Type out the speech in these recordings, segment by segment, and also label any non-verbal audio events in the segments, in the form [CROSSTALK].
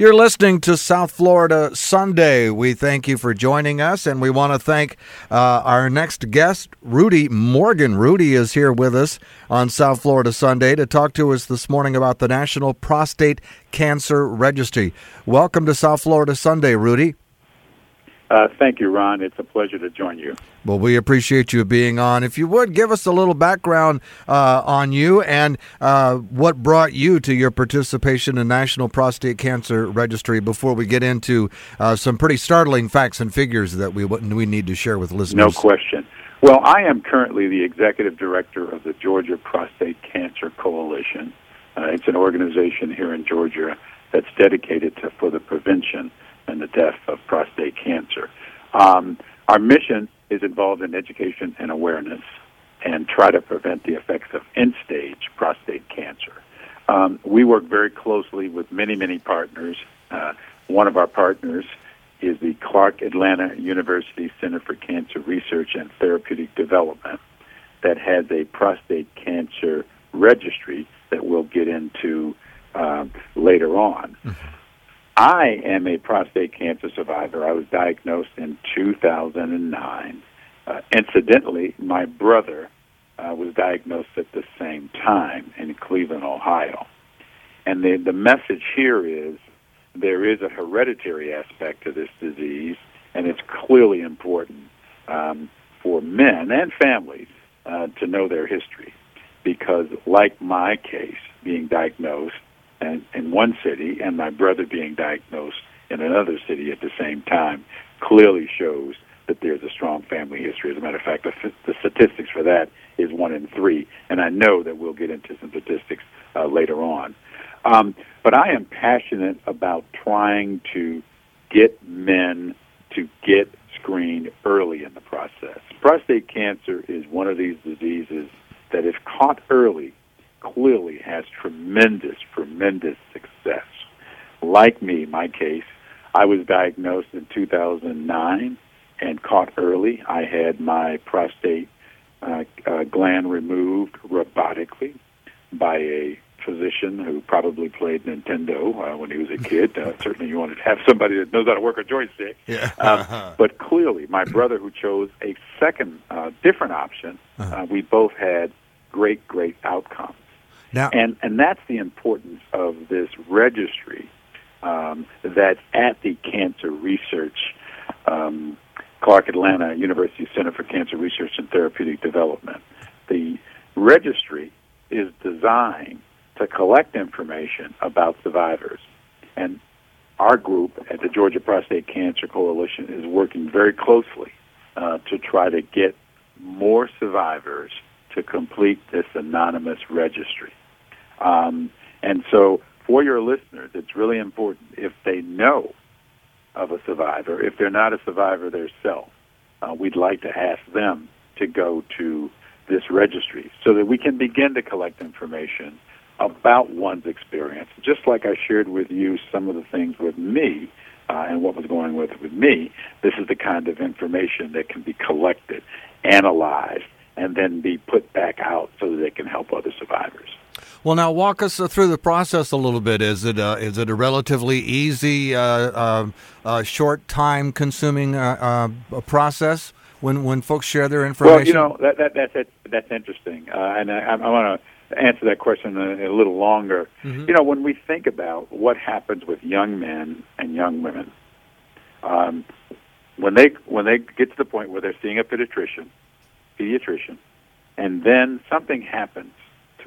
You're listening to South Florida Sunday. We thank you for joining us, and we want to thank uh, our next guest, Rudy Morgan. Rudy is here with us on South Florida Sunday to talk to us this morning about the National Prostate Cancer Registry. Welcome to South Florida Sunday, Rudy. Uh, thank you, Ron. It's a pleasure to join you. Well, we appreciate you being on. If you would give us a little background uh, on you and uh, what brought you to your participation in National Prostate Cancer Registry before we get into uh, some pretty startling facts and figures that we we need to share with listeners. No question. Well, I am currently the executive director of the Georgia Prostate Cancer Coalition. Uh, it's an organization here in Georgia that's dedicated to for the prevention and the death of prostate cancer. Um, our mission is involved in education and awareness and try to prevent the effects of end stage prostate cancer. Um, we work very closely with many, many partners. Uh, one of our partners is the Clark Atlanta University Center for Cancer Research and Therapeutic Development that has a prostate cancer registry that we'll get into um, later on. I am a prostate cancer survivor. I was diagnosed in 2009. Uh, incidentally, my brother uh, was diagnosed at the same time in Cleveland, Ohio. And the, the message here is there is a hereditary aspect to this disease, and it's clearly important um, for men and families uh, to know their history. Because, like my case, being diagnosed, in one city and my brother being diagnosed in another city at the same time clearly shows that there's a strong family history. As a matter of fact, the, the statistics for that is one in three, and I know that we'll get into some statistics uh, later on. Um, but I am passionate about trying to get men to get screened early in the process. Prostate cancer is one of these diseases that, if caught early, clearly has tremendous, tremendous success. Like me, my case, I was diagnosed in 2009 and caught early. I had my prostate uh, uh, gland removed robotically by a physician who probably played Nintendo uh, when he was a [LAUGHS] kid. Uh, certainly, you wanted to have somebody that knows how to work a joystick. Yeah. uh, [LAUGHS] but clearly, my brother who chose a second, uh, different option, uh-huh. uh, we both had great, great outcomes. Now, and and that's the importance of this registry um, at the Cancer Research um, Clark Atlanta University Center for Cancer Research and Therapeutic Development. The registry is designed to collect information about survivors, and our group at the Georgia Prostate Cancer Coalition is working very closely uh, to try to get more survivors to complete this anonymous registry. Um, and so, for your listeners, it's really important if they know of a survivor, if they're not a survivor themselves, uh, we'd like to ask them to go to this registry so that we can begin to collect information about one's experience. Just like I shared with you some of the things with me uh, and what was going with with me, this is the kind of information that can be collected, analyzed, and then be put back out so that it can help other survivors. Well, now walk us through the process a little bit. Is it a, is it a relatively easy, uh, uh, uh, short time consuming uh, uh, process when when folks share their information? Well, you know that, that that's that's interesting, uh, and I, I want to answer that question a, a little longer. Mm-hmm. You know, when we think about what happens with young men and young women, um, when they when they get to the point where they're seeing a pediatrician, pediatrician, and then something happens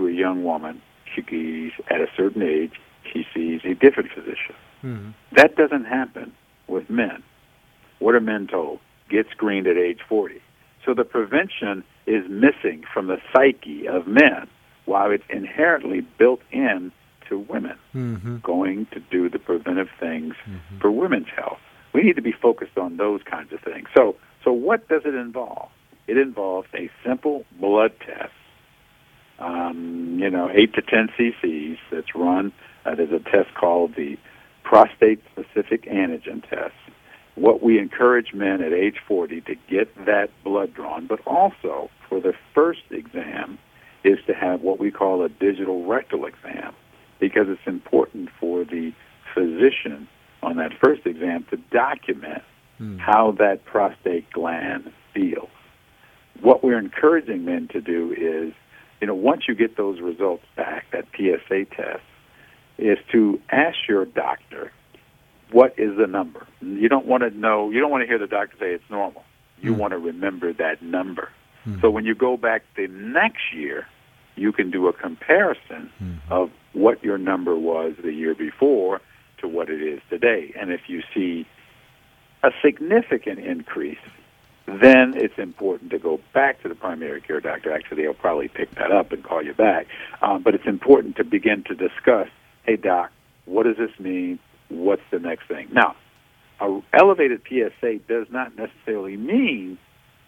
to a young woman, she sees at a certain age, she sees a different physician. Mm-hmm. That doesn't happen with men. What are men told? Get screened at age 40. So the prevention is missing from the psyche of men, while it's inherently built in to women mm-hmm. going to do the preventive things mm-hmm. for women's health. We need to be focused on those kinds of things. So, so what does it involve? It involves a simple blood test um, you know, 8 to 10 cc's that's run. Uh, there's a test called the prostate specific antigen test. What we encourage men at age 40 to get that blood drawn, but also for the first exam is to have what we call a digital rectal exam because it's important for the physician on that first exam to document mm. how that prostate gland feels. What we're encouraging men to do is, you know, once you get those results back, that PSA test, is to ask your doctor, what is the number? You don't want to know, you don't want to hear the doctor say it's normal. You mm. want to remember that number. Mm. So when you go back the next year, you can do a comparison mm-hmm. of what your number was the year before to what it is today. And if you see a significant increase, then it's important to go back to the primary care doctor. Actually, they'll probably pick that up and call you back. Um, but it's important to begin to discuss, hey, doc, what does this mean? What's the next thing? Now, a elevated PSA does not necessarily mean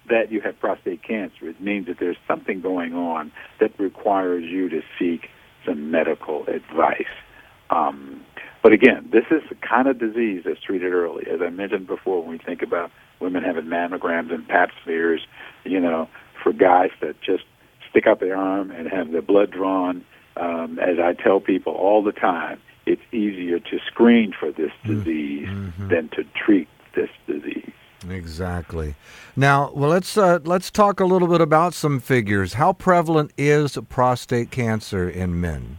that you have prostate cancer. It means that there's something going on that requires you to seek some medical advice. Um, but again, this is the kind of disease that's treated early. As I mentioned before, when we think about women having mammograms and pap smears, you know, for guys that just stick out their arm and have their blood drawn, um, as I tell people all the time, it's easier to screen for this mm-hmm. disease mm-hmm. than to treat this disease. Exactly. Now, well, let's uh, let's talk a little bit about some figures. How prevalent is prostate cancer in men?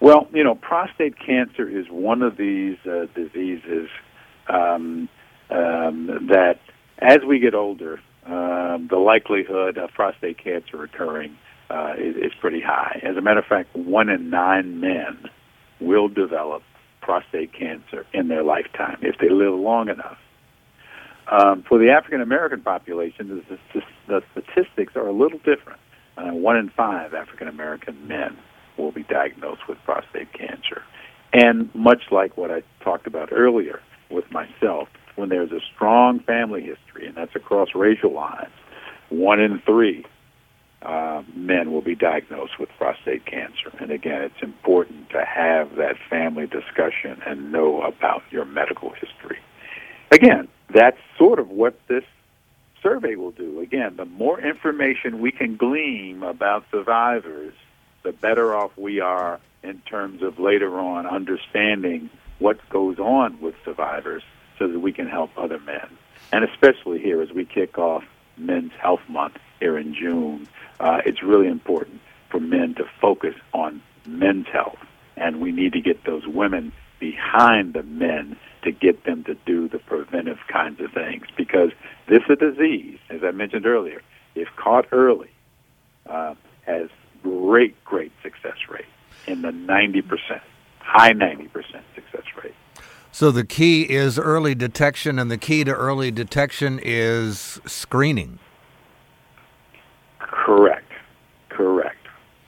Well, you know, prostate cancer is one of these uh, diseases um, um, that, as we get older, uh, the likelihood of prostate cancer occurring uh, is, is pretty high. As a matter of fact, one in nine men will develop prostate cancer in their lifetime if they live long enough. Um, for the African American population, the, the, statistics are a little different. Uh, one in five African American men will be diagnosed with prostate cancer. And much like what I talked about earlier with myself, when there's a strong family history, and that's across racial lines, one in three uh, men will be diagnosed with prostate cancer. And again, it's important to have that family discussion and know about your medical history. Again, that's sort of what this survey will do. Again, the more information we can glean about survivors, the better off we are in terms of later on understanding what goes on with survivors so that we can help other men. And especially here as we kick off Men's Health Month here in June, uh, it's really important for men to focus on men's health. And we need to get those women behind the men to get them to do the preventive kinds of things because this is a disease, as I mentioned earlier, if caught early, uh, has great, great success rate in the 90%, high 90% success rate. So the key is early detection, and the key to early detection is screening. Correct. Correct.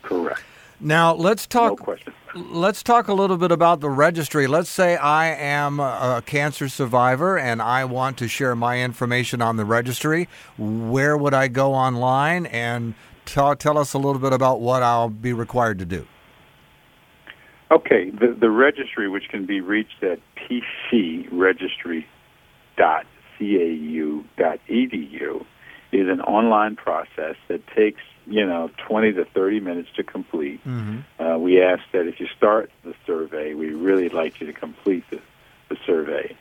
Correct. Now let's talk. No question. Let's talk a little bit about the registry. Let's say I am a cancer survivor and I want to share my information on the registry. Where would I go online and tell, tell us a little bit about what I'll be required to do? Okay, the, the registry, which can be reached at pcregistry.cau.edu, is an online process that takes you know 20 to 30 minutes to complete. Mm-hmm. Uh, we ask that if you start the survey, we really like you to complete the, the survey.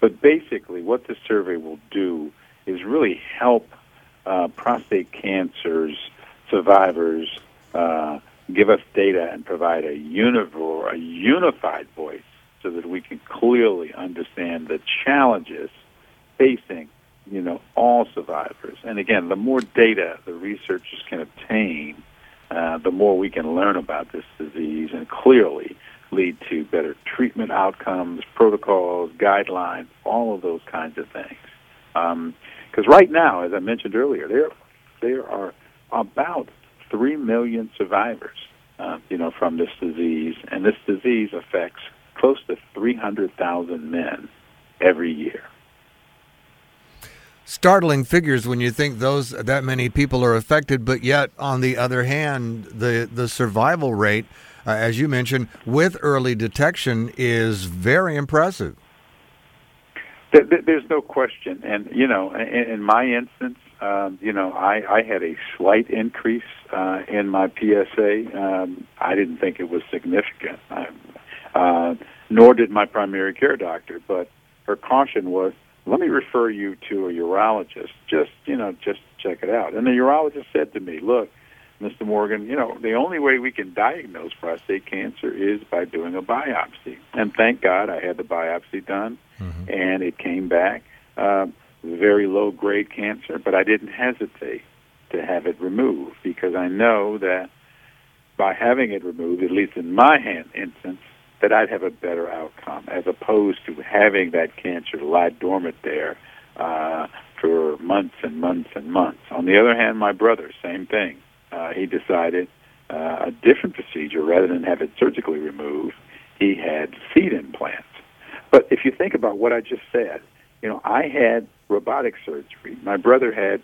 But basically, what the survey will do is really help uh, prostate cancers survivors uh, give us data and provide a, univ- a unified voice so that we can clearly understand the challenges facing you know, all survivors. And again, the more data the researchers can obtain, uh, the more we can learn about this disease and clearly lead to better treatment outcomes, protocols, guidelines, all of those kinds of things. Because um, right now, as I mentioned earlier, there there are about three million survivors, uh, you know, from this disease, and this disease affects close to 300,000 men every year. Startling figures when you think those that many people are affected, but yet on the other hand, the the survival rate, uh, as you mentioned, with early detection is very impressive. There's no question, and you know, in my instance, um, you know, I, I had a slight increase uh, in my PSA. Um, I didn't think it was significant. I, uh, nor did my primary care doctor. But her caution was, let me refer you to a urologist. Just you know, just check it out. And the urologist said to me, look. Mr. Morgan, you know, the only way we can diagnose prostate cancer is by doing a biopsy. And thank God I had the biopsy done, mm-hmm. and it came back uh, very low grade cancer, but I didn't hesitate to have it removed because I know that by having it removed, at least in my hand instance, that I'd have a better outcome as opposed to having that cancer lie dormant there uh, for months and months and months. On the other hand, my brother, same thing uh, he decided uh, a different procedure rather than have it surgically removed. He had seed implants. But if you think about what I just said, you know, I had robotic surgery. My brother had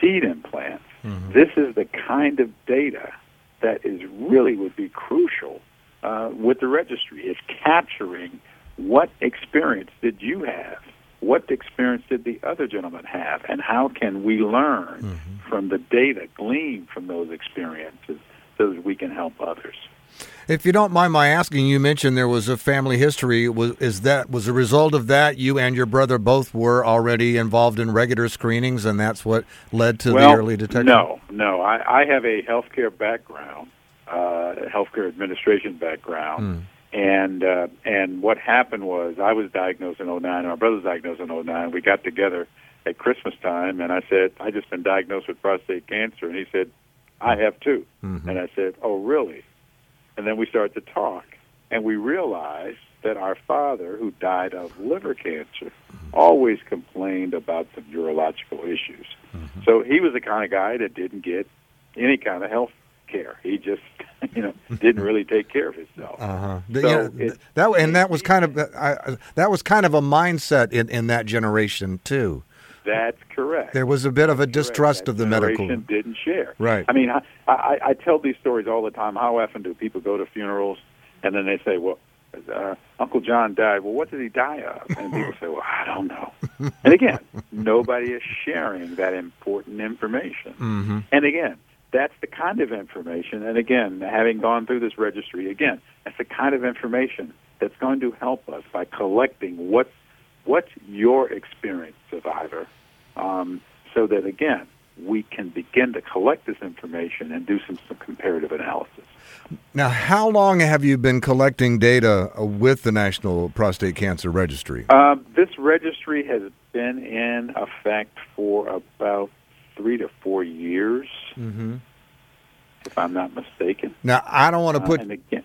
seed implants. Mm-hmm. This is the kind of data that is really would be crucial uh, with the registry. Is capturing what experience did you have what experience did the other gentleman have, and how can we learn mm-hmm. from the data gleaned from those experiences so that we can help others? If you don't mind my asking, you mentioned there was a family history. Was is that was a result of that? You and your brother both were already involved in regular screenings, and that's what led to well, the early detection. No, no. I, I have a healthcare background, uh, healthcare administration background, mm. And uh, and what happened was I was diagnosed in 09, my brother was diagnosed in 09. We got together at Christmas time, and I said, I just been diagnosed with prostate cancer. And he said, I have too. Mm-hmm. And I said, Oh, really? And then we start to talk, and we realize that our father, who died of liver cancer, mm-hmm. always complained about some urological issues. Mm-hmm. So he was the kind of guy that didn't get any kind of health care. He just, [LAUGHS] you know, didn't really take care of himself. Uh-huh. So yeah, it, that and that was kind of I, that was kind of a mindset in in that generation too. That's correct. There was a bit of a distrust of the medical. Didn't share. Right. I mean, I, I I tell these stories all the time. How often do people go to funerals and then they say, "Well, uh, Uncle John died. Well, what did he die of? And people say, well, I don't know. [LAUGHS] and again, nobody is sharing that important information. Mm-hmm. And again, that's the kind of information, and again, having gone through this registry, again, that's the kind of information that's going to help us by collecting what what's your experience, survivor, um, so that again we can begin to collect this information and do some, some comparative analysis. Now, how long have you been collecting data with the National Prostate Cancer Registry? Um, this registry has been in effect for about three to four years, mm-hmm. if I'm not mistaken. Now, I don't want to uh, put. Uh, again,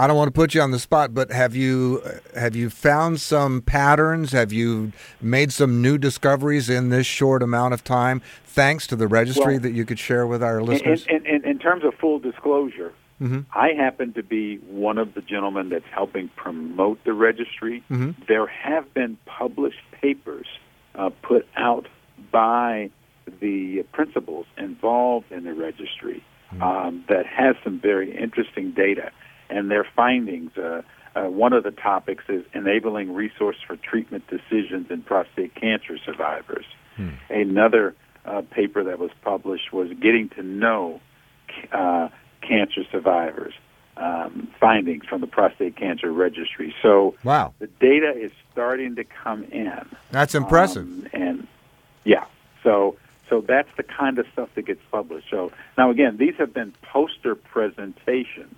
I don't want to put you on the spot, but have you have you found some patterns? Have you made some new discoveries in this short amount of time, thanks to the registry well, that you could share with our listeners? In, in, in terms of full disclosure, mm-hmm. I happen to be one of the gentlemen that's helping promote the registry. Mm-hmm. There have been published papers uh, put out by the principals involved in the registry mm-hmm. um, that has some very interesting data and their findings. Uh, uh, one of the topics is enabling resource for treatment decisions in prostate cancer survivors. Hmm. Another uh, paper that was published was getting to know uh, cancer survivors. Um, findings from the prostate cancer registry. So, wow, the data is starting to come in. That's impressive. Um, and yeah, so so that's the kind of stuff that gets published. So now again, these have been poster presentations,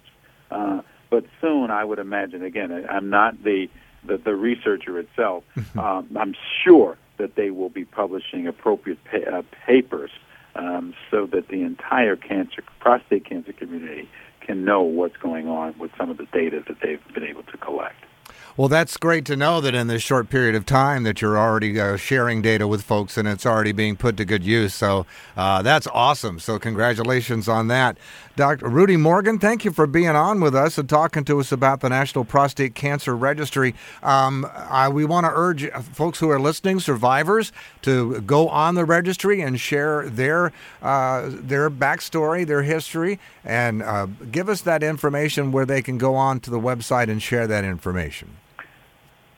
uh, but soon I would imagine. Again, I'm not the the, the researcher itself. [LAUGHS] um, I'm sure that they will be publishing appropriate pa- uh, papers um, so that the entire cancer prostate cancer community can know what's going on with some of the data that they've been able to collect. Well, that's great to know that in this short period of time that you're already uh, sharing data with folks and it's already being put to good use. So uh, that's awesome. So congratulations on that. Dr. Rudy Morgan, thank you for being on with us and talking to us about the National Prostate Cancer Registry. Um, I, we want to urge folks who are listening, survivors, to go on the registry and share their uh, their backstory, their history, and uh, give us that information where they can go on to the website and share that information.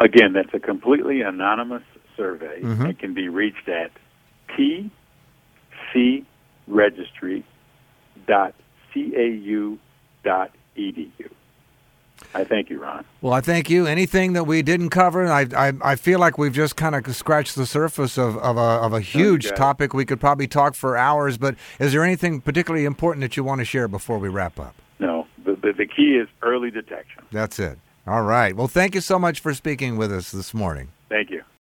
Again, that's a completely anonymous survey. Mm-hmm. It can be reached at pcregistry.cau.edu. I thank you, Ron. Well, I thank you. Anything that we didn't cover, I I, I feel like we've just kind of scratched the surface of, of, a, of a huge Okay. topic. We could probably talk for hours, but is there anything particularly important that you want to share before we wrap up? No, the, the, the key is early detection. That's it. All right. Well, thank you so much for speaking with us this morning. Thank you.